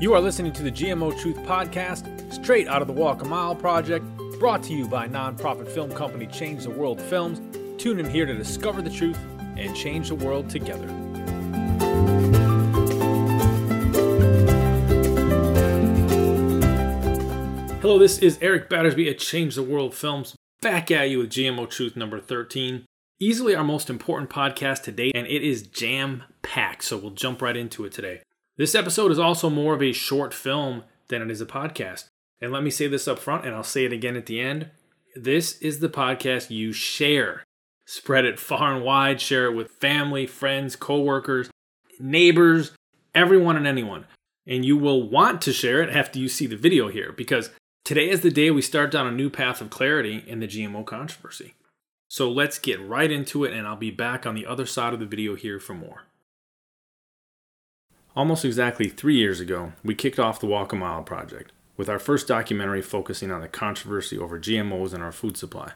You are listening to the GMO Truth Podcast, straight out of the Walk a Mile Project, brought to you by nonprofit film company Change the World Films. Tune in here to discover the truth and change the world together. Hello, this is Eric Battersby at Change the World Films, back at you with GMO Truth number 13. Easily our most important podcast to date, and it is jam packed, so we'll jump right into it today. This episode is also more of a short film than it is a podcast. And let me say this up front, and I'll say it again at the end. This is the podcast you share. Spread it far and wide, share it with family, friends, coworkers, neighbors, everyone and anyone. And you will want to share it after you see the video here because today is the day we start down a new path of clarity in the GMO controversy. So let's get right into it, and I'll be back on the other side of the video here for more. Almost exactly three years ago, we kicked off the Walk a Mile project, with our first documentary focusing on the controversy over GMOs in our food supply.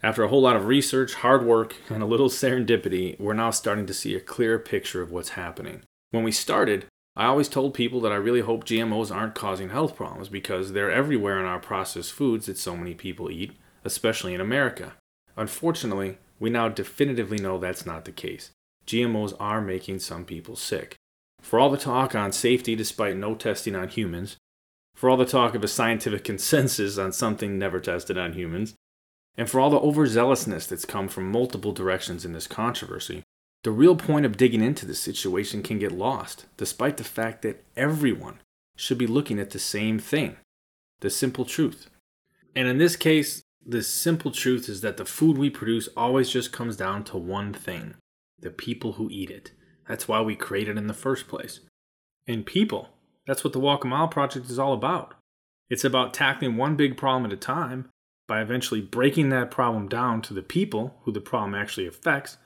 After a whole lot of research, hard work, and a little serendipity, we're now starting to see a clearer picture of what's happening. When we started, I always told people that I really hope GMOs aren't causing health problems because they're everywhere in our processed foods that so many people eat, especially in America. Unfortunately, we now definitively know that's not the case. GMOs are making some people sick. For all the talk on safety despite no testing on humans, for all the talk of a scientific consensus on something never tested on humans, and for all the overzealousness that's come from multiple directions in this controversy, the real point of digging into this situation can get lost, despite the fact that everyone should be looking at the same thing the simple truth. And in this case, the simple truth is that the food we produce always just comes down to one thing the people who eat it. That's why we created in the first place. And people, that's what the Walk a Mile project is all about. It's about tackling one big problem at a time by eventually breaking that problem down to the people who the problem actually affects,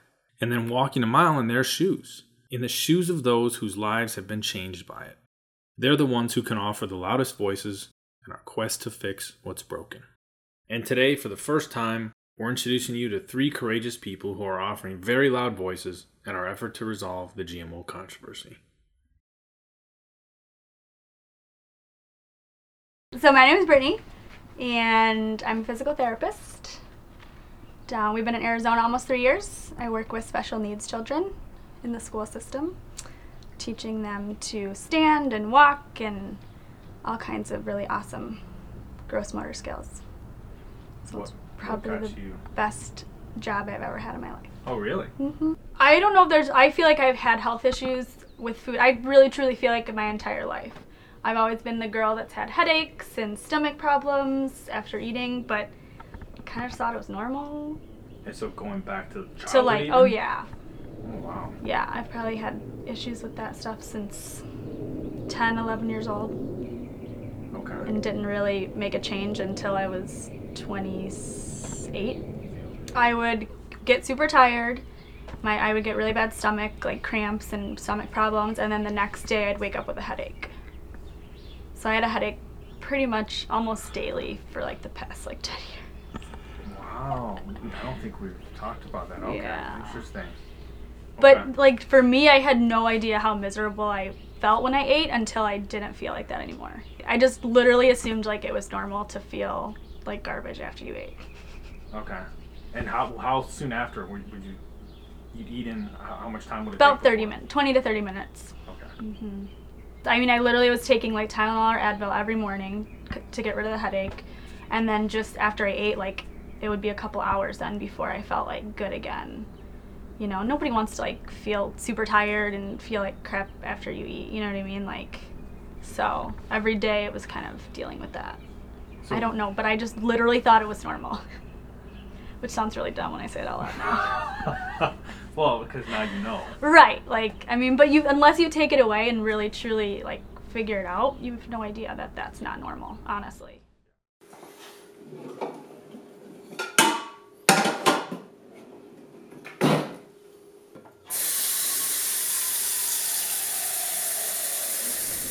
and then walking a mile in their shoes, in the shoes of those whose lives have been changed by it. They're the ones who can offer the loudest voices in our quest to fix what's broken. And today, for the first time, we're introducing you to three courageous people who are offering very loud voices in our effort to resolve the GMO controversy. So my name is Brittany, and I'm a physical therapist. Uh, we've been in Arizona almost three years. I work with special needs children in the school system, teaching them to stand and walk and all kinds of really awesome gross motor skills. So it's probably the you? best job I've ever had in my life. Oh, really? hmm I don't know if there's. I feel like I've had health issues with food. I really truly feel like my entire life. I've always been the girl that's had headaches and stomach problems after eating, but kind of just thought it was normal. And so going back to to like, oh yeah, Oh, wow. yeah. I've probably had issues with that stuff since 10, 11 years old, Okay. and didn't really make a change until I was 28. I would get super tired. My I would get really bad stomach like cramps and stomach problems, and then the next day I'd wake up with a headache. So I had a headache pretty much almost daily for like the past like 10 years. Wow. I don't think we've talked about that. Okay. Yeah. Interesting. But like for me, I had no idea how miserable I felt when I ate until I didn't feel like that anymore. I just literally assumed like it was normal to feel like garbage after you ate. Okay. And how how soon after would, would you you'd eat in? How, how much time would it take? About take? 30 before? minutes, 20 to 30 minutes. Okay. hmm I mean, I literally was taking like Tylenol or Advil every morning c- to get rid of the headache, and then just after I ate, like it would be a couple hours then before I felt like good again. You know, nobody wants to like feel super tired and feel like crap after you eat. You know what I mean? Like, so every day it was kind of dealing with that. So- I don't know, but I just literally thought it was normal, which sounds really dumb when I say it out loud now. well, because now you know. Right. Like, I mean, but you unless you take it away and really truly like figure it out, you have no idea that that's not normal, honestly.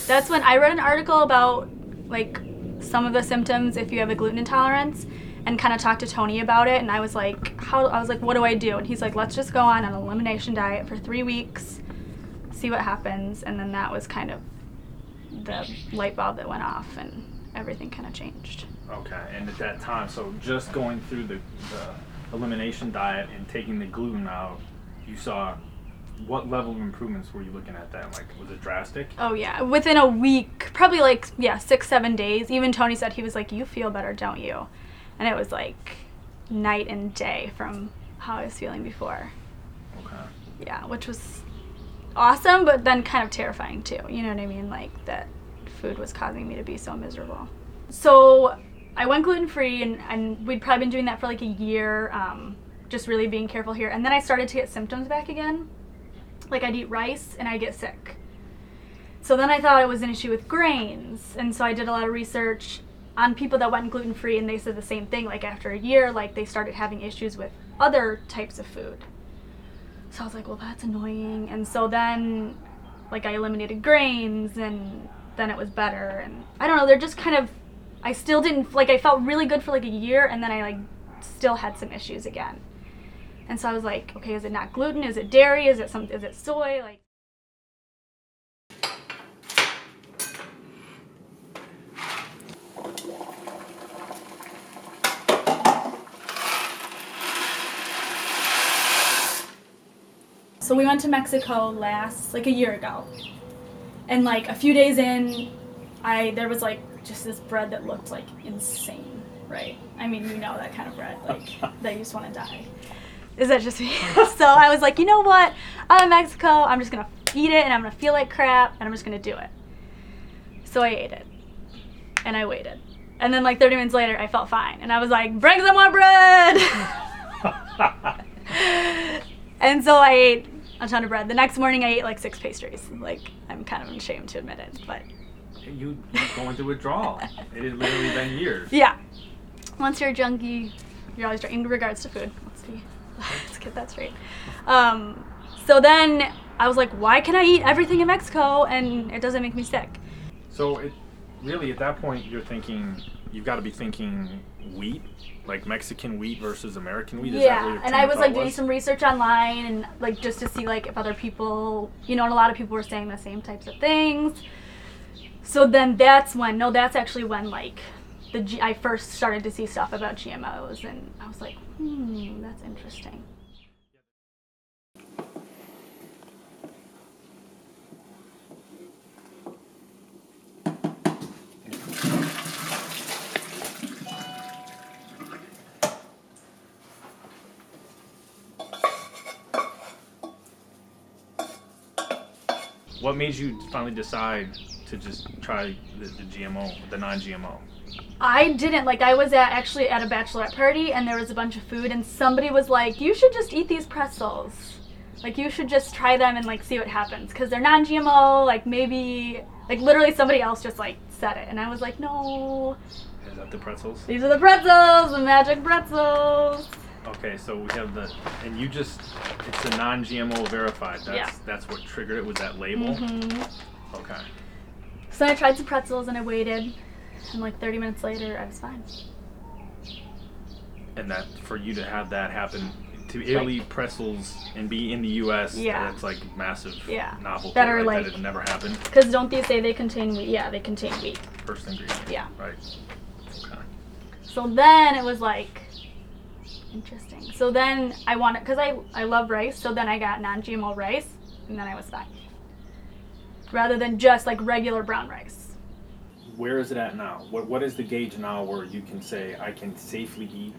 That's when I read an article about like some of the symptoms if you have a gluten intolerance and kind of talked to Tony about it and I was like how I was like what do I do and he's like let's just go on an elimination diet for 3 weeks see what happens and then that was kind of the light bulb that went off and everything kind of changed. Okay, and at that time, so just going through the, the elimination diet and taking the gluten out, you saw what level of improvements were you looking at then? Like, was it drastic? Oh yeah, within a week, probably like yeah, six seven days. Even Tony said he was like, "You feel better, don't you?" And it was like night and day from how I was feeling before. Okay. Yeah, which was awesome, but then kind of terrifying too. You know what I mean? Like that food was causing me to be so miserable. So I went gluten free, and, and we'd probably been doing that for like a year, um, just really being careful here. And then I started to get symptoms back again. Like I'd eat rice and I'd get sick. So then I thought it was an issue with grains, and so I did a lot of research on people that went gluten free, and they said the same thing. Like after a year, like they started having issues with other types of food. So I was like, well, that's annoying. And so then, like, I eliminated grains, and then it was better. And I don't know, they're just kind of, I still didn't, like, I felt really good for like a year, and then I, like, still had some issues again. And so I was like, okay, is it not gluten? Is it dairy? Is it some, is it soy? Like, So we went to Mexico last like a year ago. And like a few days in, I there was like just this bread that looked like insane, right? I mean, you know that kind of bread, like that you just want to die. Is that just me? so I was like, you know what? I'm in Mexico. I'm just gonna eat it, and I'm gonna feel like crap, and I'm just gonna do it. So I ate it, and I waited, and then like 30 minutes later, I felt fine, and I was like, bring some more bread. and so I ate a ton of bread. The next morning, I ate like six pastries. Like I'm kind of ashamed to admit it, but You going through withdrawal. It had literally been years. yeah. Once you're a junkie, you're always drinking. In regards to food, let's be, let's get that straight. Um, so then I was like, why can I eat everything in Mexico and it doesn't make me sick? So it really at that point you're thinking you've got to be thinking wheat, like Mexican wheat versus American wheat. Is yeah, and I was like doing some research online and like just to see like if other people, you know, and a lot of people were saying the same types of things. So then that's when no, that's actually when like the G- I first started to see stuff about GMOs, and I was like, hmm, that's interesting. What made you finally decide to just try the, the GMO, the non-GMO? I didn't like. I was at actually at a bachelorette party, and there was a bunch of food, and somebody was like, "You should just eat these pretzels. Like, you should just try them and like see what happens, because they're non-GMO. Like, maybe like literally somebody else just like said it, and I was like, no, Is that the pretzels? these are the pretzels, the magic pretzels. Okay, so we have the, and you just, it's a non-GMO verified. That's Yeah. that's what triggered it. Was that label? hmm Okay. So I tried some pretzels, and I waited, and like 30 minutes later, I was fine. And that for you to have that happen, to be able to Like- pretzels and be in the U.S. Yeah. that's like massive Yeah. novelty. That are, right? like- that had never happened. Because don't they say they contain wheat? Yeah, they contain wheat. First ingredient. Yeah. Right. Okay. So then it was like interesting. So then I wanted because I I love rice. So then I got non-GMO rice, and then I was fine. Rather than just like regular brown rice. Where is it at now? What what is the gauge now where you can say I can safely eat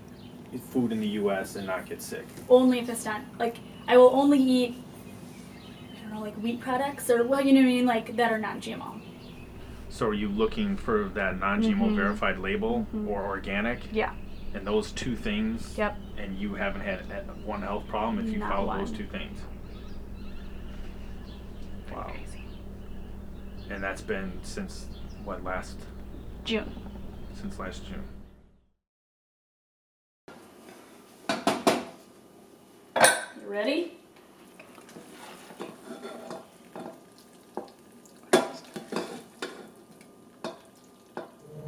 food in the U.S. and not get sick? Only if it's not like I will only eat. I don't know, like wheat products or well, you know what I mean, like that are non-GMO. So are you looking for that non-GMO Mhm. verified label Mhm. or organic? Yeah. And those two things. Yep. And you haven't had uh, one health problem if you Not follow those two things. Pretty Wow. crazy. And that's been since what last June. since last June. You ready?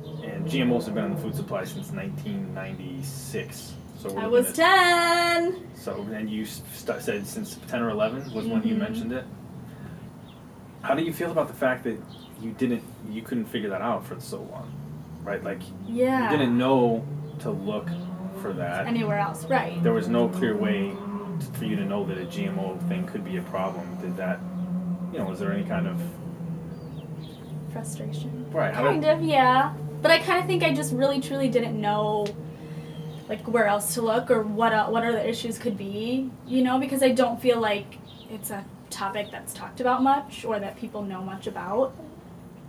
And GMOs have been in the food supply since 1996. So we're I was at- ten. So and you st- said since 10 or 11 was when you Mhm. mentioned it. How do you feel about the fact that you didn't, you couldn't figure that out for so long, right? Like Yeah. you didn't know to look for that. Anywhere else, right? there was no clear way t- for you to know that a GMO thing could be a problem. Did that, you know, was there any kind of Frustration. right? Kind of, yeah. But I kind of think I just really truly didn't know like where else to look or what uh, what other issues could be, you know, because I don't feel like it's a topic that's talked about much or that people know much about.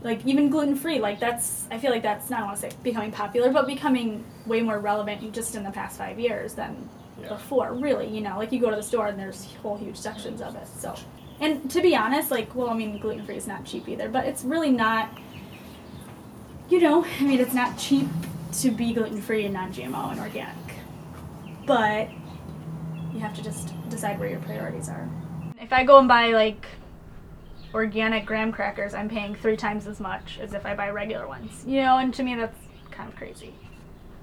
Like even gluten free, like that's I feel like that's not I want to say becoming popular, but becoming way more relevant just in the past five years than Yeah. before. Really, you know, like you go to the store and there's whole huge sections of it. So, and to be honest, like well, I mean, gluten free is not cheap either, but it's really not you know, I mean, it's not cheap to be gluten free and non GMO and organic. But you have to just decide where your priorities are. If I go and buy like organic graham crackers, I'm paying three times as much as if I buy regular ones. You know, and to me, that's kind of crazy.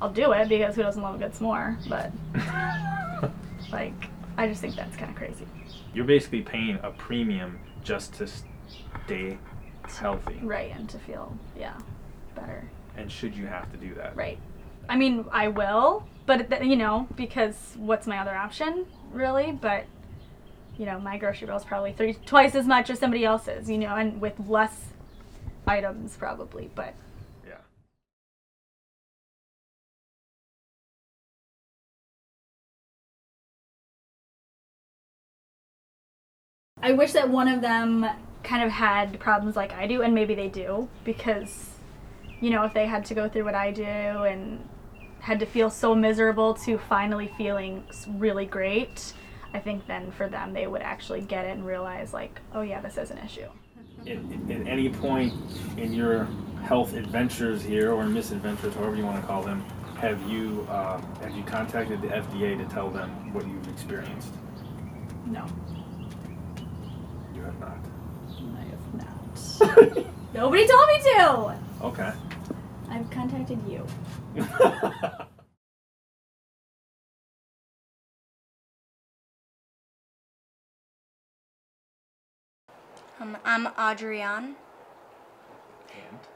I'll do it because who doesn't love a good s'more? But, like, I just think that's kind of crazy. You're basically paying a premium just to stay healthy. Right, and to feel, yeah, better. And should you have to do that? Right. I mean, I will, but th- you know, because what's my other option, really? But you know, my grocery bill is probably three twice as much as somebody else's, you know, and with less items probably. But Yeah. I wish that one of them kind of had problems like I do, and maybe they do, because you know, if they had to go through what I do and had to feel so miserable to finally feeling really great, I think then for them they would actually get it and realize like, oh yeah, this is an issue. At, at any point in your health adventures here or misadventures, however you want to call them, have you uh, have you contacted the FDA to tell them what you've experienced? No, You have not. I have not. Nobody told me to. Okay. I've contacted you. Um, I'm Adrian.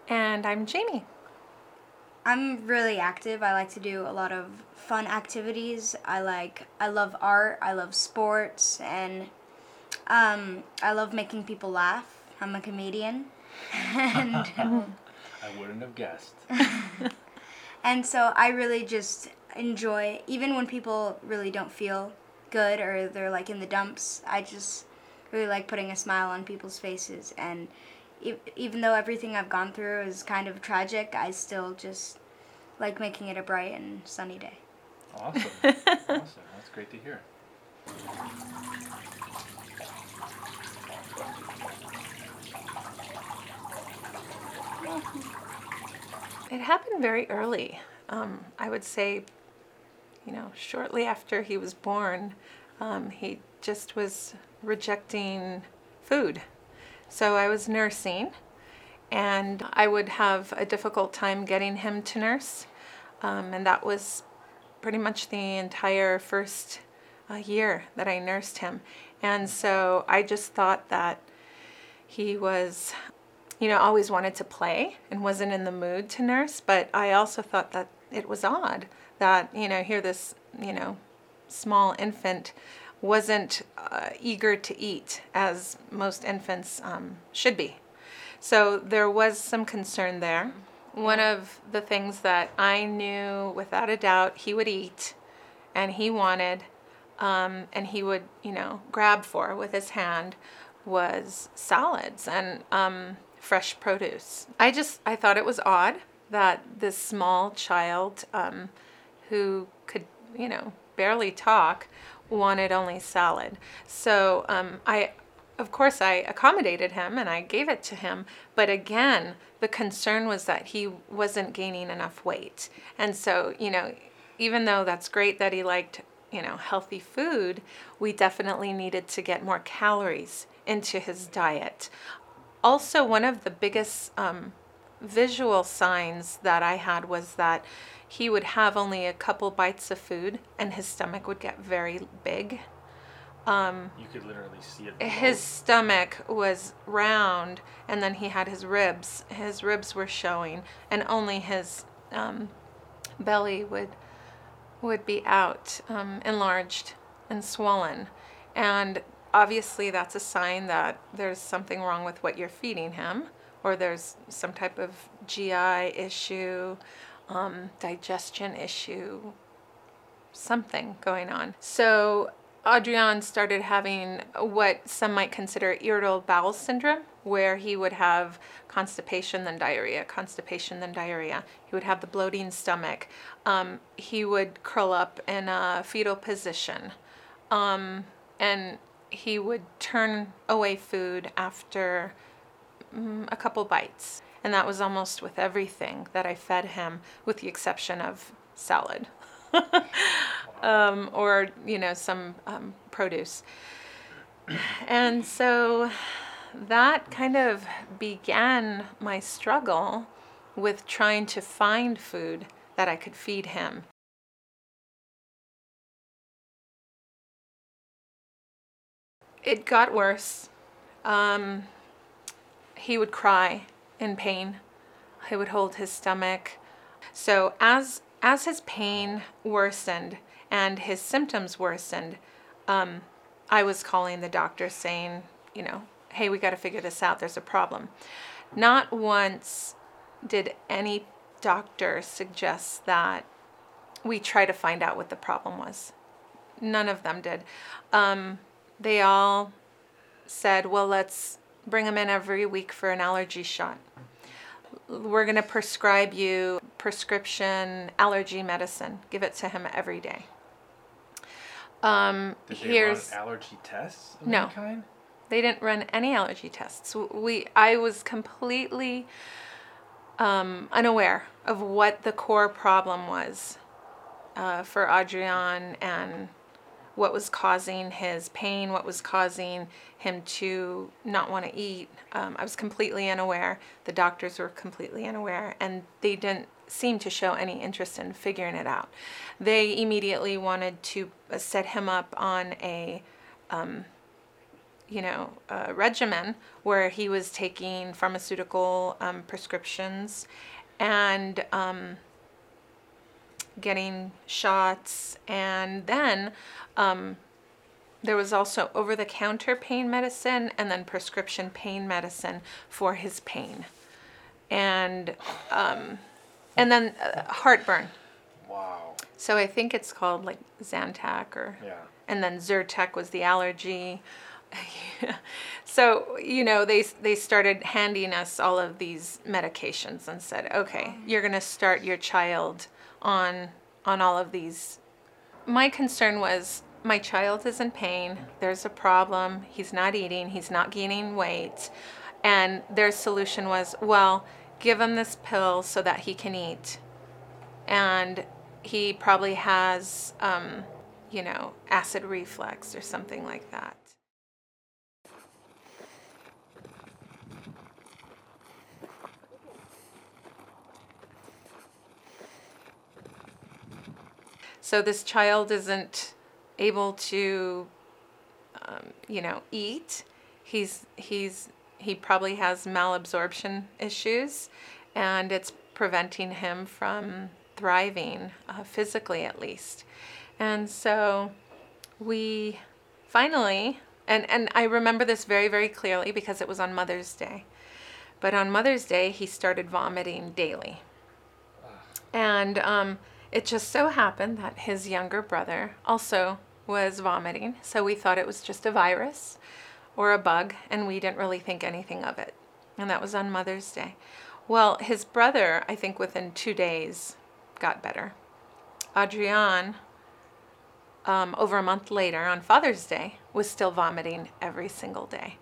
And I'm Jamie. I'm really active. I like to do a lot of fun activities. I like I love art, I love sports and um, I love making people laugh. I'm a comedian. and I wouldn't have guessed. and so I really just enjoy even when people really don't feel good or they're like in the dumps. I just really like putting a smile on people's faces and e- even though everything I've gone through is kind of tragic, I still just like making it a bright and sunny day. Awesome. awesome. That's great to hear. It happened very early. Um, I would say, you know, shortly after he was born, um, he just was rejecting food. So I was nursing, and I would have a difficult time getting him to nurse. Um, and that was pretty much the entire first uh, year that I nursed him. And so I just thought that he was you know, always wanted to play and wasn't in the mood to nurse. But I also thought that it was odd that, you know, here this, you know, small infant wasn't uh, eager to eat as most infants um, should be. So there was some concern there. One of the things that I knew without a doubt he would eat and he wanted um, and he would, you know, grab for with his hand was salads and um, fresh produce. I just I thought it was odd that this small child um, who could, you know, barely talk wanted only salad. So um, I, of course, I accommodated him and I gave it to him. But again, the concern was that he wasn't gaining enough weight. And so, you know, even though that's great that he liked, you know, healthy food, we definitely needed to get more calories into his diet. Also, one of the biggest um, visual signs that I had was that he would have only a couple bites of food and his stomach would get very big, you could literally see it. his stomach was round and then he had his ribs. His ribs were showing and only his um, belly would would be out um, enlarged and swollen. And obviously that's a sign that there's something wrong with what you're feeding him or there's some type of gi issue um, digestion issue something going on. So Adrian started having what some might consider irritable bowel syndrome, where he would have constipation, then diarrhea, constipation, then diarrhea. He would have the bloating stomach. Um, he would curl up in a fetal position. Um, and he would turn away food after mm, a couple bites. And that was almost with everything that I fed him, with the exception of salad. um, or you know some um, produce and so that kind of began my struggle with trying to find food that I could feed him. It got worse. Um, he would cry in pain. He would hold his stomach. So as as his pain worsened and his symptoms worsened, um, I was calling the doctor saying, you know, hey, we got to figure this out. There's a problem. Not once did any doctor suggest that we try to find out what the problem was. None of them did. Um, they all said, well, let's bring him in every week for an allergy shot. We're going to prescribe you prescription allergy medicine. Give it to him every day. Um, Did they here's run allergy tests of No. any kind? they didn't run any allergy tests. We I was completely um, unaware of what the core problem was uh, for Adrian and what was causing his pain, what was causing him to not want to eat. Um, I was completely unaware. The doctors were completely unaware, and they didn't seem to show any interest in figuring it out. They immediately wanted to uh, set him up on a you know, a regimen where he was taking pharmaceutical um, prescriptions and um, getting shots. And then um, there was also over the counter pain medicine and then prescription pain medicine for his pain. And, um, and then uh, heartburn. Wow. So I think it's called like Zantac or Yeah. and then Zyrtec was the allergy. so you know they they started handing us all of these medications and said, okay, you're gonna start your child on on all of these. My concern was my child is in pain. There's a problem. He's not eating. He's not gaining weight, and their solution was, well, give him this pill so that he can eat and he probably has, um, you know, acid reflux or something like that. So this child isn't able to, um, you know, eat. He's he's he probably has malabsorption issues, and it's preventing him from thriving uh, physically, at least. And so we finally, and and I remember this very very clearly because it was on Mother's Day. But on Mother's Day, he started vomiting daily. And um, it just so happened that his younger brother also was vomiting. So we thought it was just a virus or a bug, and we didn't really think anything of it. And that was on Mother's Day. Well, his brother, I think within two days, got better. Adrian, um, over a month later, on Father's Day, was still vomiting every single day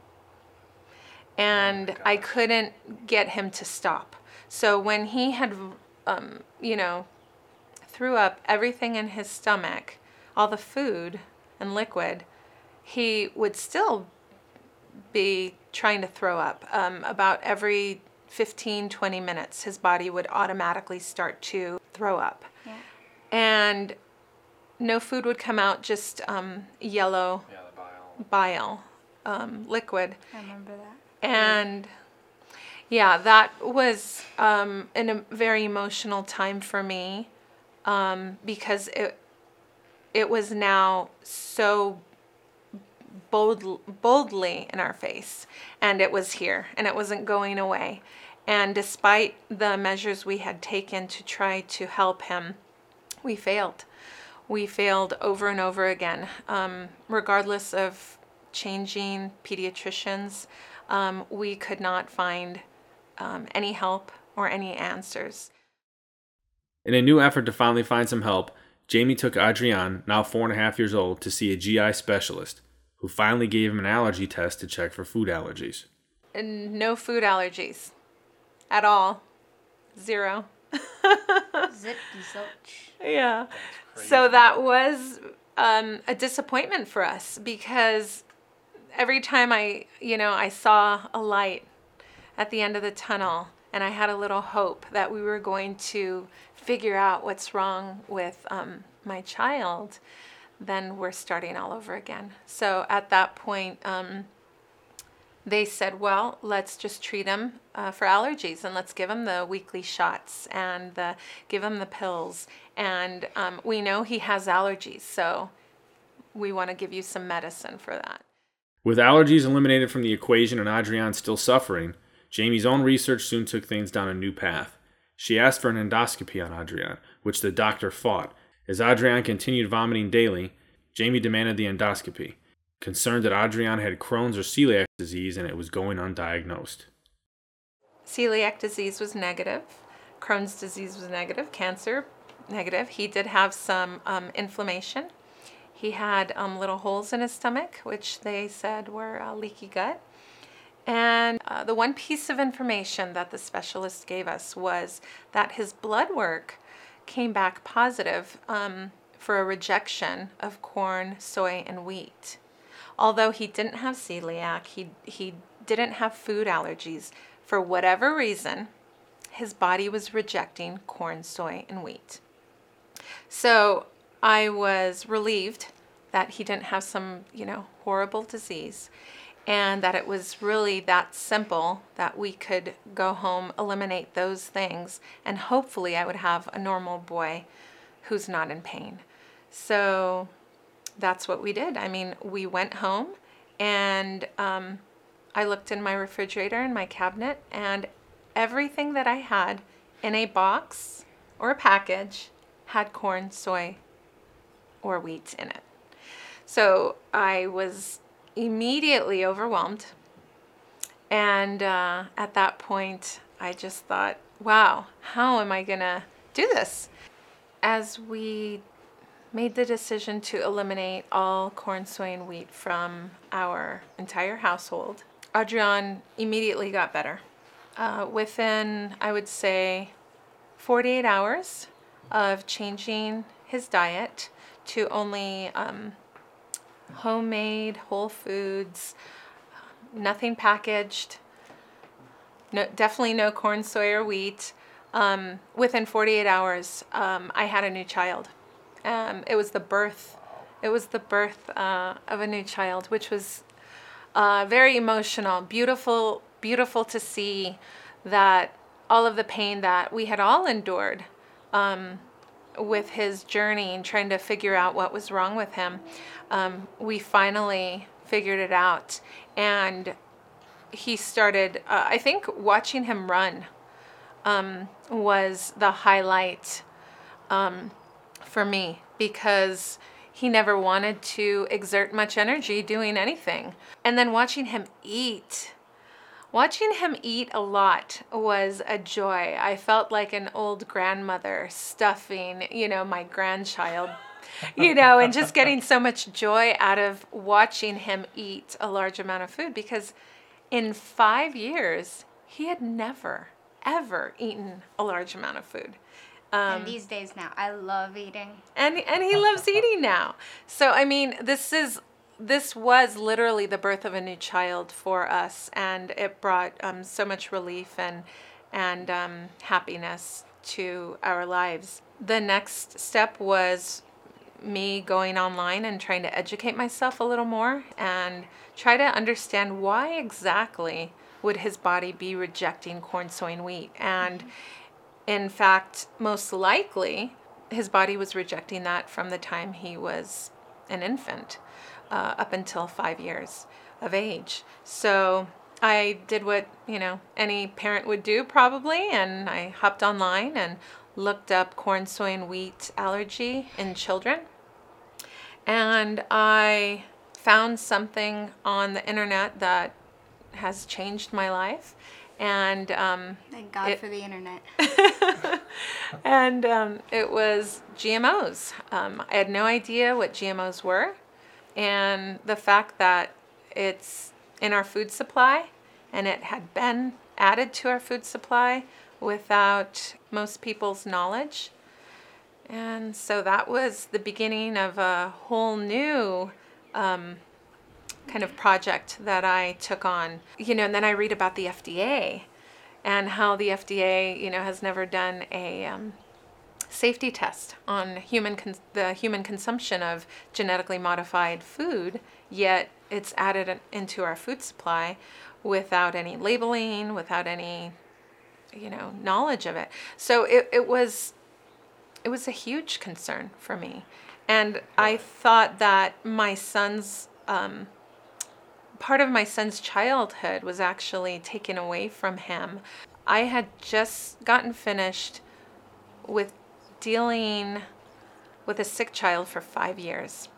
and I couldn't get him to stop. So when he had, um, you know, threw up everything in his stomach, all the food and liquid, he would still be trying to throw up. Um, about every 15, 20 minutes, his body would automatically start to throw up. And no food would come out, just um, yellow Yeah, the bile. bile um, liquid. I remember that. And yeah, that was um, an, a very emotional time for me um, because it it was now so bold, boldly in our face, and it was here, and it wasn't going away. And despite the measures we had taken to try to help him, we failed. We failed over and over again, um, regardless of changing pediatricians. Um, we could not find um, any help or any answers. In a new effort to finally find some help, Jamie took Adrian, now four and a half years old, to see a GI specialist, who finally gave him an allergy test to check for food allergies. And no food allergies at all. Zero. Zip. Yeah. So that was um, a disappointment for us because every time I, you know, I saw a light at the end of the tunnel and I had a little hope that we were going to figure out what's wrong with um, my child, then we're starting all over again. So at that point, um, they said, well, let's just treat him uh, for allergies and let's give him the weekly shots and the, give him the pills. And um, we know he has allergies, so we want to give you some medicine for that. With allergies eliminated from the equation and Adrian still suffering, Jamie's own research soon took things down a new path. She asked for an endoscopy on Adrian, which the doctor fought. As Adrian continued vomiting daily, Jamie demanded the endoscopy, concerned that Adrian had Crohn's or celiac disease and it was going undiagnosed. Celiac disease was negative, Crohn's disease was negative, cancer negative. He did have some um, inflammation. He had um, little holes in his stomach, which they said were uh, leaky gut. And uh, the one piece of information that the specialist gave us was that his blood work came back positive um, for a rejection of corn, soy, and wheat. Although he didn't have celiac, he, he didn't have food allergies, for whatever reason, his body was rejecting corn, soy, and wheat. So I was relieved that he didn't have some, you know, horrible disease and that it was really that simple that we could go home, eliminate those things, and hopefully I would have a normal boy who's not in pain. So that's what we did. I mean, we went home and um, I looked in my refrigerator and my cabinet, and everything that I had in a box or a package had corn, soy, or wheat in it. So I was immediately overwhelmed. And uh, at that point, I just thought, wow, how am I going to do this? As we made the decision to eliminate all corn, soy, and wheat from our entire household, Adrian immediately got better. Uh, within, I would say, 48 hours of changing his diet to only um, homemade, whole foods, nothing packaged, no, definitely no corn, soy, or wheat. Um, within 48 hours, um, I had a new child. Um, it was the birth. It was the birth uh, of a new child, which was uh, very emotional, beautiful, beautiful to see that all of the pain that we had all endured um, with his journey and trying to figure out what was wrong with him, um, we finally figured it out. And he started, uh, I think, watching him run um, was the highlight um, for me because he never wanted to exert much energy doing anything. And then watching him eat Watching him eat a lot was a joy. I felt like an old grandmother stuffing, you know, my grandchild, you know, and just getting so much joy out of watching him eat a large amount of food because in five years, he had never, ever eaten a large amount of food. Um, and these days now, I love eating. And and he loves eating now. So I mean, this is this was literally the birth of a new child for us, and it brought um, so much relief and and um, happiness to our lives. The next step was me going online and trying to educate myself a little more and try to understand why exactly would his body be rejecting corn, soy, and wheat. And in fact, most likely, his body was rejecting that from the time he was an infant uh, up until five years of age. So I did what, you know, any parent would do probably, and I hopped online and looked up corn, soy, and wheat allergy in children. And I found something on the internet that has changed my life. And um, Thank God It- for the internet. and um, it was GMOs. Um, I had no idea what GMOs were, and the fact that it's in our food supply and it had been added to our food supply without most people's knowledge. And so that was the beginning of a whole new um, kind of project that I took on. You know, and then I read about the FDA and how the FDA, you know, has never done a um, safety test on human con- the human consumption of genetically modified food, yet it's added in- into our food supply without any labeling, without any, you know, knowledge of it. So it, it was it was a huge concern for me. And I thought that my son's um, part of my son's childhood was actually taken away from him. I had just gotten finished with dealing with a sick child for five years.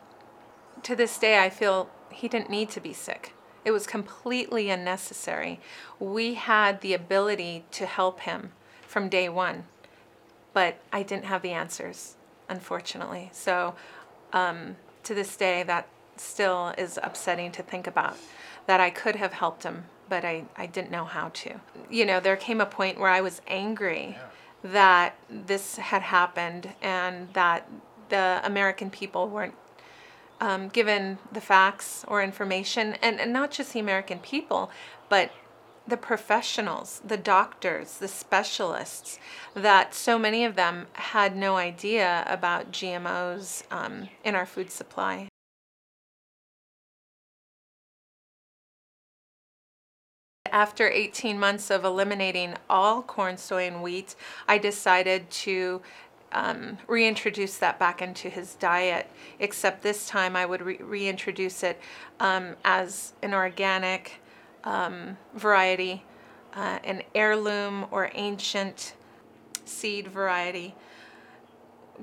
To this day, I feel he didn't need to be sick. It was completely unnecessary. We had the ability to help him from day one, but I didn't have the answers, unfortunately. So, um, to this day, that still is upsetting to think about that I could have helped him, but I, I didn't know how to. You know, there came a point where I was angry that this had happened and that the American people weren't um, given the facts or information, and, and not just the American people, but the professionals, the doctors, the specialists, that so many of them had no idea about GMOs um, in our food supply. After 18 months of eliminating all corn, soy, and wheat, I decided to um, reintroduce that back into his diet, except this time I would re- reintroduce it um, as an organic um, variety, uh, an heirloom or ancient seed variety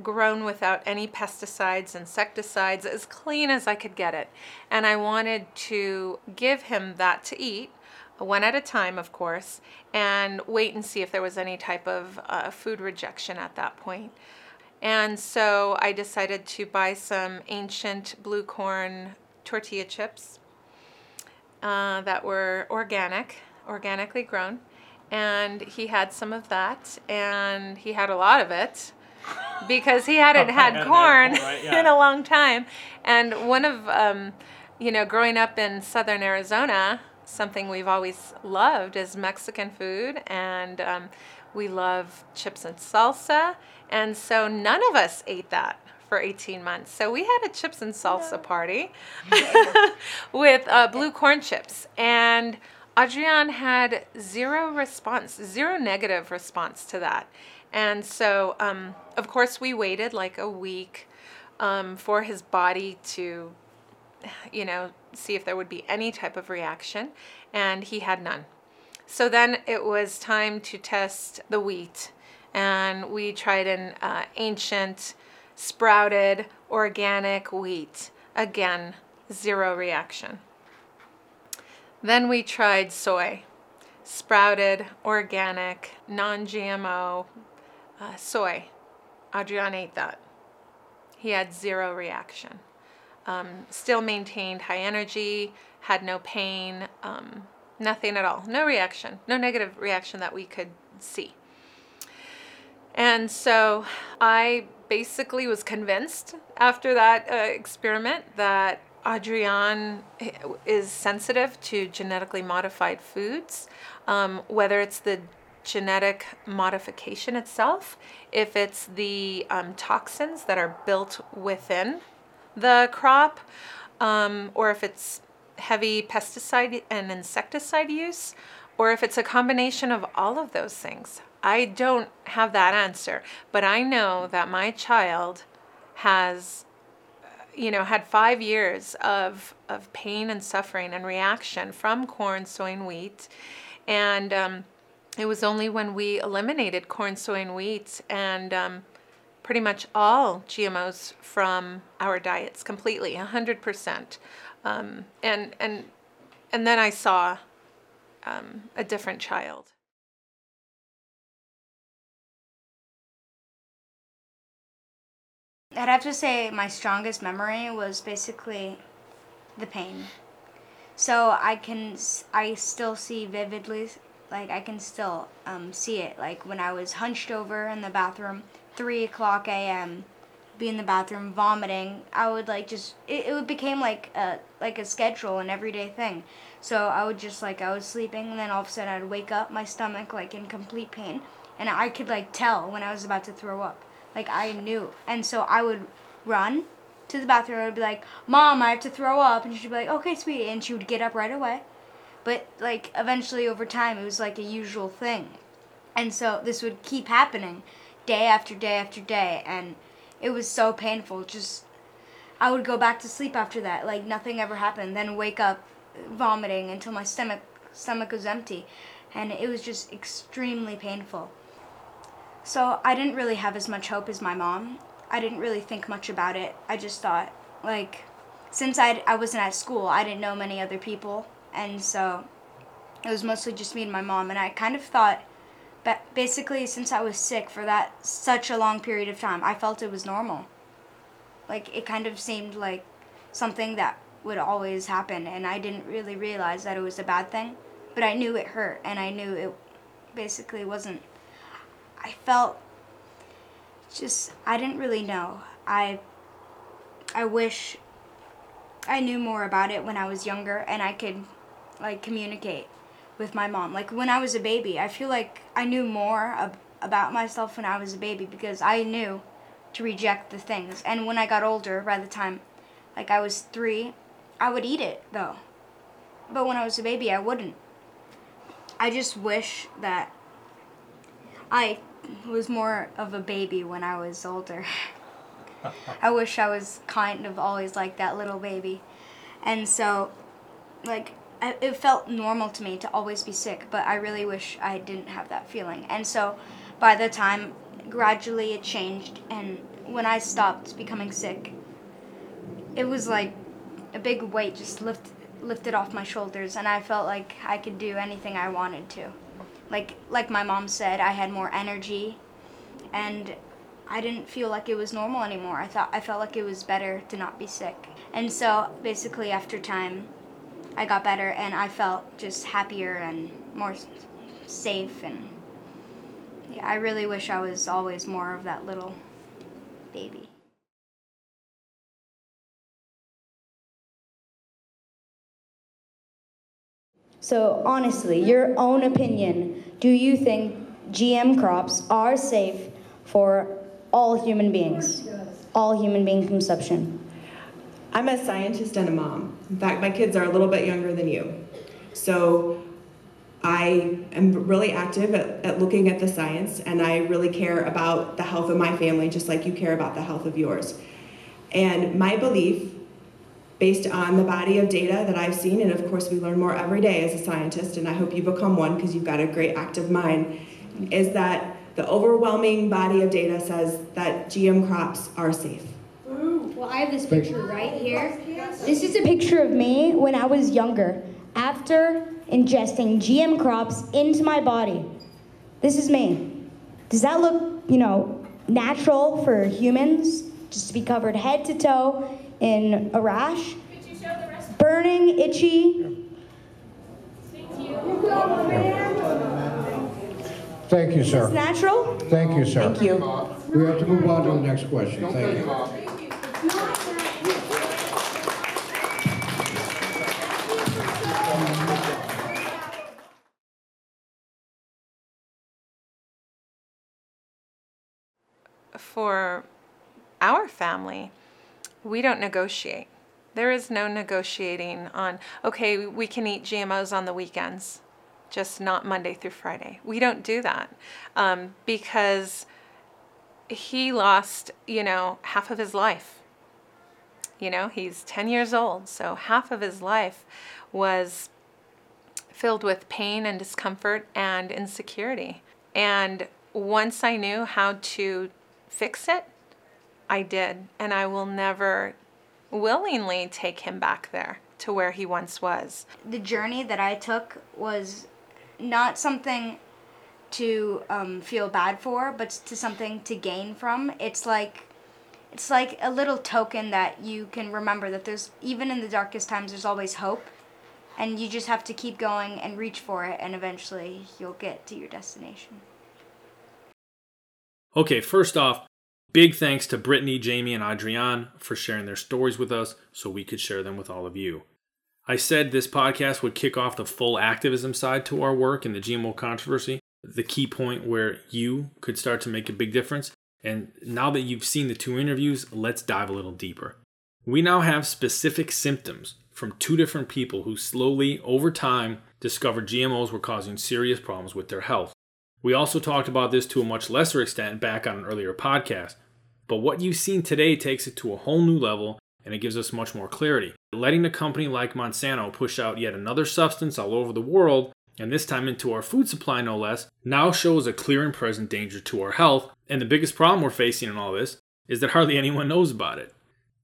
grown without any pesticides, insecticides, as clean as I could get it. And I wanted to give him that to eat, one at a time, of course, and wait and see if there was any type of uh, food rejection at that point. And so I decided to buy some ancient blue corn tortilla chips uh, that were organic, organically grown. And he had some of that, and he had a lot of it because he hadn't had corn corn, right, yeah. in a long time. And one of, um, you know, growing up in southern Arizona, something we've always loved is Mexican food, and um, we love chips and salsa. And so none of us ate that for 18 months. So we had a chips and salsa party with uh, blue corn chips. And Adrian had zero response, zero negative response to that. And so, um, of course, we waited like a week um, for his body to, you know, see if there would be any type of reaction. And he had none. So then it was time to test the wheat. And we tried an uh, ancient, sprouted, organic wheat. Again, zero reaction. Then we tried soy, sprouted, organic, non GMO uh, soy. Adrian ate that. He had zero reaction. Um, still maintained high energy, had no pain, um, nothing at all. No reaction, no negative reaction that we could see. And so I basically was convinced after that uh, experiment that Adrian is sensitive to genetically modified foods, um, whether it's the genetic modification itself, if it's the um, toxins that are built within the crop, um, or if it's heavy pesticide and insecticide use, or if it's a combination of all of those things. I don't have that answer, but I know that my child has you know had 5 years of of pain and suffering and reaction from corn, soy and wheat and um, it was only when we eliminated corn, soy and wheat and um, pretty much all GMOs from our diets completely, 100%. Um, and, and, and then I saw um, a different child. I'd have to say my strongest memory was basically the pain. So I can I still see vividly, like I can still um, see it. Like when I was hunched over in the bathroom, three o'clock a.m. Be in the bathroom vomiting. I would like just it, it became like a like a schedule, an everyday thing. So I would just like I was sleeping, and then all of a sudden I'd wake up, my stomach like in complete pain, and I could like tell when I was about to throw up. Like I knew, and so I would run to the bathroom. I'd be like, "Mom, I have to throw up," and she'd be like, "Okay, sweetie," and she would get up right away. But like eventually, over time, it was like a usual thing, and so this would keep happening, day after day after day, and it was so painful. Just I would go back to sleep after that, like nothing ever happened. Then wake up, vomiting until my stomach stomach was empty, and it was just extremely painful. So I didn't really have as much hope as my mom. I didn't really think much about it. I just thought, like, since I I wasn't at school, I didn't know many other people, and so it was mostly just me and my mom. And I kind of thought, basically, since I was sick for that such a long period of time, I felt it was normal. Like it kind of seemed like something that would always happen, and I didn't really realize that it was a bad thing. But I knew it hurt, and I knew it basically wasn't I felt just I didn't really know. I I wish I knew more about it when I was younger and I could like communicate with my mom. Like when I was a baby, I feel like I knew more ab- about myself when I was a baby because I knew to reject the things. And when I got older, by the time like I was 3, I would eat it though. But when I was a baby, I wouldn't. I just wish that I was more of a baby when I was older. I wish I was kind of always like that little baby. And so, like, it felt normal to me to always be sick, but I really wish I didn't have that feeling. And so, by the time gradually it changed, and when I stopped becoming sick, it was like a big weight just lift, lifted off my shoulders, and I felt like I could do anything I wanted to. Like, like my mom said, I had more energy and I didn't feel like it was normal anymore. I thought I felt like it was better to not be sick. And so basically after time I got better and I felt just happier and more safe and yeah, I really wish I was always more of that little baby. So, honestly, your own opinion, do you think GM crops are safe for all human beings, all human being consumption. I'm a scientist and a mom. In fact, my kids are a little bit younger than you. So I am really active at, at, looking at the science and I really care about the health of my family just like you care about the health of yours. And my belief, based on the body of data that I've seen, and of course we learn more every day as a scientist, and I hope you become one because you've got a great active mind, is that the overwhelming body of data says that GM crops are safe. Well, I have this picture right here. This is a picture of me when I was younger, after ingesting GM crops into my body. This is me. Does that look, you know, natural for humans? Just to be covered head to toe in a rash? Burning, itchy. Thank you. Thank you, sir. It's natural? Thank you, sir. Thank you. We have to move on to the next question. Thank you. For our family, we don't negotiate. There is no negotiating on, okay, we can eat GMOs on the weekends, just not Monday through Friday. We don't do that um, because he lost, you know, half of his life you know, he's 10 years old, so half of his life was filled with pain and discomfort and insecurity. And once I knew how to fix it, I did. And I will never willingly take him back there to where he once was. The journey that I took was not something to um, feel bad for, but to something to gain from. It's like it's like a little token that you can remember that there's even in the darkest times there's always hope and you just have to keep going and reach for it and eventually you'll get to your destination. Okay, first off, big thanks to Brittany, Jamie, and Adrian for sharing their stories with us so we could share them with all of you. I said this podcast would kick off the full activism side to our work in the GMO controversy, the key point where you could start to make a big difference. And now that you've seen the two interviews, let's dive a little deeper. We now have specific symptoms from two different people who slowly, over time, discovered GMOs were causing serious problems with their health. We also talked about this to a much lesser extent back on an earlier podcast. But what you've seen today takes it to a whole new level and it gives us much more clarity. Letting a company like Monsanto push out yet another substance all over the world, and this time into our food supply no less, now shows a clear and present danger to our health. And the biggest problem we're facing in all this is that hardly anyone knows about it.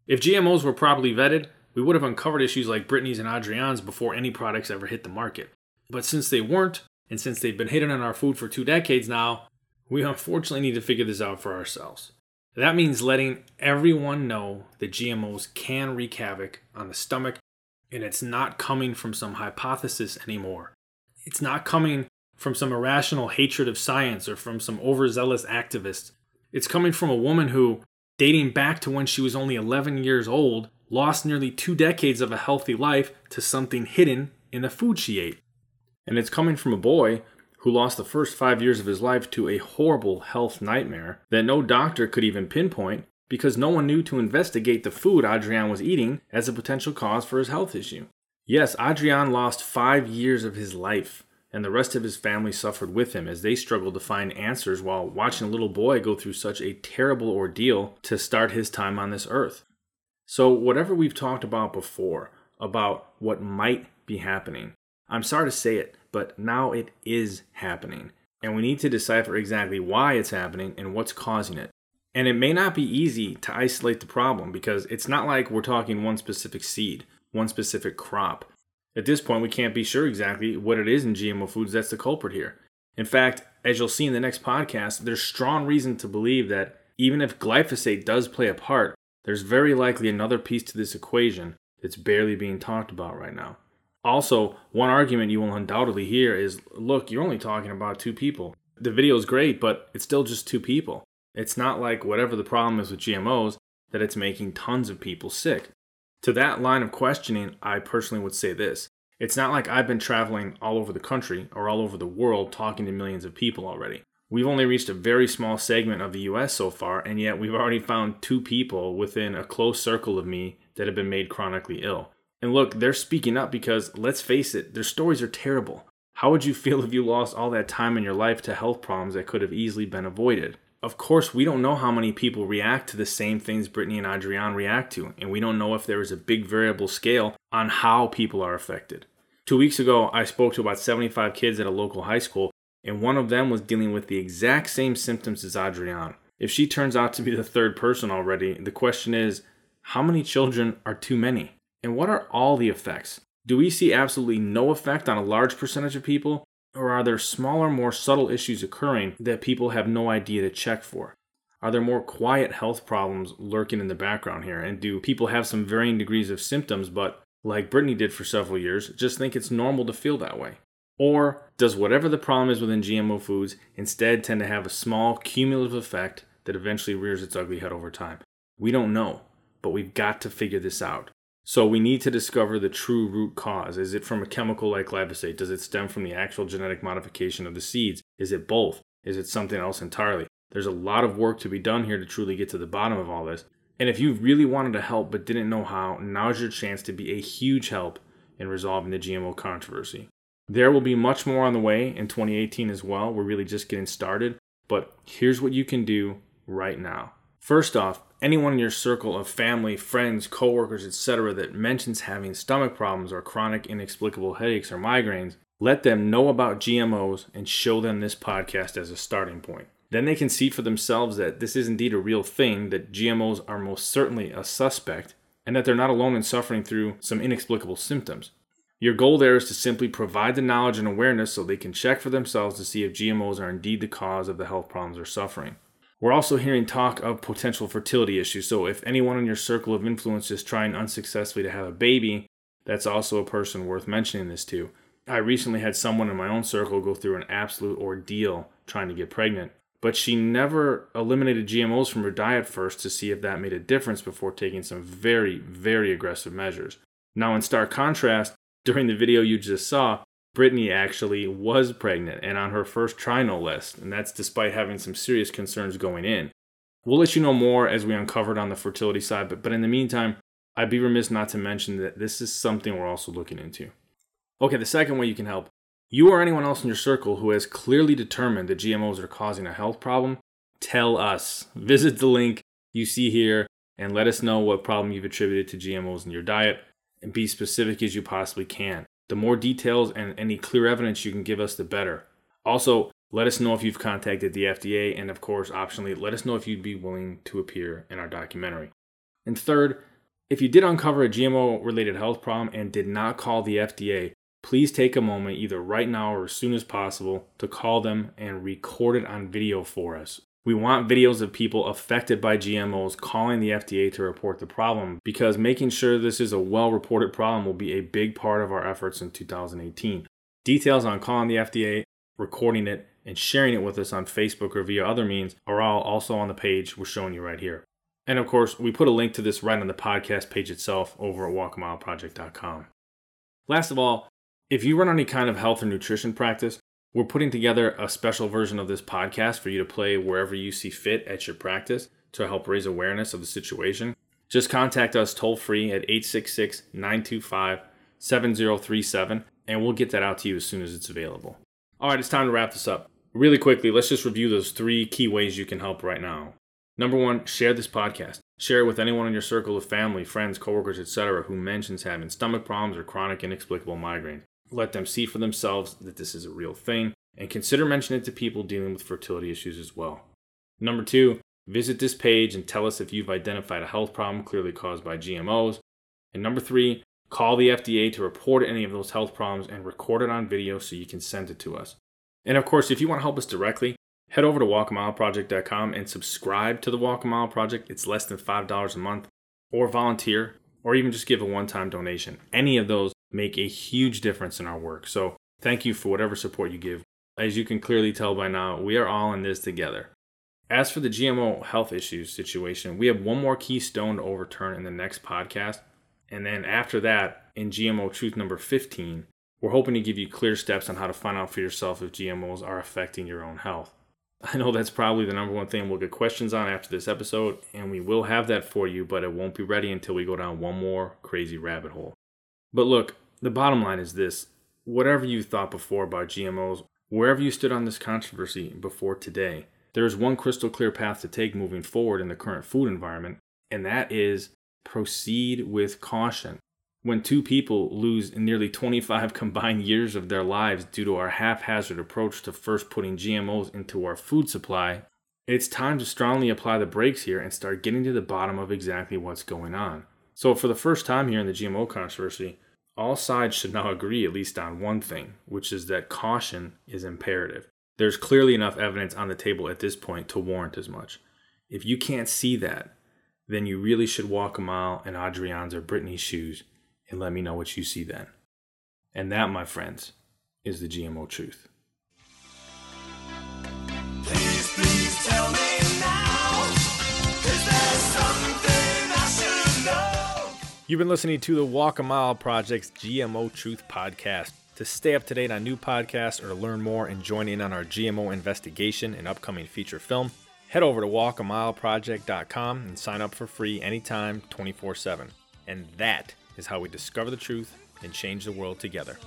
If GMOs were properly vetted, we would have uncovered issues like Brittany's and Adrian's before any products ever hit the market. But since they weren't, and since they've been hidden in our food for two decades now, we unfortunately need to figure this out for ourselves. That means letting everyone know that GMOs can wreak havoc on the stomach, and it's not coming from some hypothesis anymore. It's not coming from some irrational hatred of science or from some overzealous activist. It's coming from a woman who, dating back to when she was only 11 years old, lost nearly two decades of a healthy life to something hidden in the food she ate. And it's coming from a boy who lost the first five years of his life to a horrible health nightmare that no doctor could even pinpoint because no one knew to investigate the food Adrian was eating as a potential cause for his health issue. Yes, Adrian lost five years of his life, and the rest of his family suffered with him as they struggled to find answers while watching a little boy go through such a terrible ordeal to start his time on this earth. So, whatever we've talked about before, about what might be happening, I'm sorry to say it, but now it is happening. And we need to decipher exactly why it's happening and what's causing it. And it may not be easy to isolate the problem because it's not like we're talking one specific seed, one specific crop. At this point, we can't be sure exactly what it is in GMO foods that's the culprit here. In fact, as you'll see in the next podcast, there's strong reason to believe that even if glyphosate does play a part, there's very likely another piece to this equation that's barely being talked about right now. Also, one argument you will undoubtedly hear is look, you're only talking about two people. The video is great, but it's still just two people. It's not like whatever the problem is with GMOs that it's making tons of people sick. To that line of questioning, I personally would say this it's not like I've been traveling all over the country or all over the world talking to millions of people already. We've only reached a very small segment of the US so far, and yet we've already found two people within a close circle of me that have been made chronically ill. And look, they're speaking up because, let's face it, their stories are terrible. How would you feel if you lost all that time in your life to health problems that could have easily been avoided? Of course, we don't know how many people react to the same things Brittany and Adrian react to, and we don't know if there is a big variable scale on how people are affected. Two weeks ago, I spoke to about 75 kids at a local high school and one of them was dealing with the exact same symptoms as Adrian. If she turns out to be the third person already, the question is how many children are too many? And what are all the effects? Do we see absolutely no effect on a large percentage of people? Or are there smaller, more subtle issues occurring that people have no idea to check for? Are there more quiet health problems lurking in the background here? And do people have some varying degrees of symptoms, but like Brittany did for several years, just think it's normal to feel that way? Or does whatever the problem is within GMO foods instead tend to have a small cumulative effect that eventually rears its ugly head over time? We don't know, but we've got to figure this out. So we need to discover the true root cause. Is it from a chemical like glyphosate? Does it stem from the actual genetic modification of the seeds? Is it both? Is it something else entirely? There's a lot of work to be done here to truly get to the bottom of all this. And if you really wanted to help but didn't know how, now's your chance to be a huge help in resolving the GMO controversy. There will be much more on the way in 2018 as well. We're really just getting started, but here's what you can do right now. First off, anyone in your circle of family, friends, coworkers, etc. that mentions having stomach problems or chronic inexplicable headaches or migraines, let them know about GMOs and show them this podcast as a starting point. Then they can see for themselves that this is indeed a real thing, that GMOs are most certainly a suspect, and that they're not alone in suffering through some inexplicable symptoms. Your goal there is to simply provide the knowledge and awareness so they can check for themselves to see if GMOs are indeed the cause of the health problems they're suffering. We're also hearing talk of potential fertility issues, so if anyone in your circle of influence is trying unsuccessfully to have a baby, that's also a person worth mentioning this to. I recently had someone in my own circle go through an absolute ordeal trying to get pregnant, but she never eliminated GMOs from her diet first to see if that made a difference before taking some very, very aggressive measures. Now, in stark contrast, during the video you just saw, Brittany actually was pregnant and on her first try, no less, and that's despite having some serious concerns going in. We'll let you know more as we uncover it on the fertility side, but, but in the meantime, I'd be remiss not to mention that this is something we're also looking into. Okay, the second way you can help you or anyone else in your circle who has clearly determined that GMOs are causing a health problem, tell us. Visit the link you see here and let us know what problem you've attributed to GMOs in your diet and be specific as you possibly can. The more details and any clear evidence you can give us, the better. Also, let us know if you've contacted the FDA, and of course, optionally, let us know if you'd be willing to appear in our documentary. And third, if you did uncover a GMO related health problem and did not call the FDA, please take a moment, either right now or as soon as possible, to call them and record it on video for us. We want videos of people affected by GMOs calling the FDA to report the problem because making sure this is a well reported problem will be a big part of our efforts in 2018. Details on calling the FDA, recording it, and sharing it with us on Facebook or via other means are all also on the page we're showing you right here. And of course, we put a link to this right on the podcast page itself over at walkamileproject.com. Last of all, if you run any kind of health or nutrition practice, we're putting together a special version of this podcast for you to play wherever you see fit at your practice to help raise awareness of the situation. Just contact us toll free at 866 925 7037 and we'll get that out to you as soon as it's available. All right, it's time to wrap this up. Really quickly, let's just review those three key ways you can help right now. Number one, share this podcast. Share it with anyone in your circle of family, friends, coworkers, etc., who mentions having stomach problems or chronic inexplicable migraine let them see for themselves that this is a real thing, and consider mentioning it to people dealing with fertility issues as well. Number two, visit this page and tell us if you've identified a health problem clearly caused by GMOs. And number three, call the FDA to report any of those health problems and record it on video so you can send it to us. And of course, if you want to help us directly, head over to walkamileproject.com and subscribe to the Walk a Mile Project. It's less than $5 a month, or volunteer, or even just give a one time donation. Any of those make a huge difference in our work. So thank you for whatever support you give. As you can clearly tell by now, we are all in this together. As for the GMO health issues situation, we have one more keystone to overturn in the next podcast. And then after that, in GMO Truth number 15, we're hoping to give you clear steps on how to find out for yourself if GMOs are affecting your own health. I know that's probably the number one thing we'll get questions on after this episode, and we will have that for you, but it won't be ready until we go down one more crazy rabbit hole. But look, the bottom line is this whatever you thought before about GMOs, wherever you stood on this controversy before today, there is one crystal clear path to take moving forward in the current food environment, and that is proceed with caution. When two people lose nearly 25 combined years of their lives due to our haphazard approach to first putting GMOs into our food supply, it's time to strongly apply the brakes here and start getting to the bottom of exactly what's going on. So, for the first time here in the GMO controversy, all sides should now agree at least on one thing, which is that caution is imperative. There's clearly enough evidence on the table at this point to warrant as much. If you can't see that, then you really should walk a mile in Adrian's or Brittany's shoes and let me know what you see then. And that, my friends, is the GMO truth. You've been listening to the Walk a Mile Project's GMO Truth podcast. To stay up to date on new podcasts or learn more and join in on our GMO investigation and upcoming feature film, Head over to walkamileproject.com and sign up for free anytime, 24 7. And that is how we discover the truth and change the world together.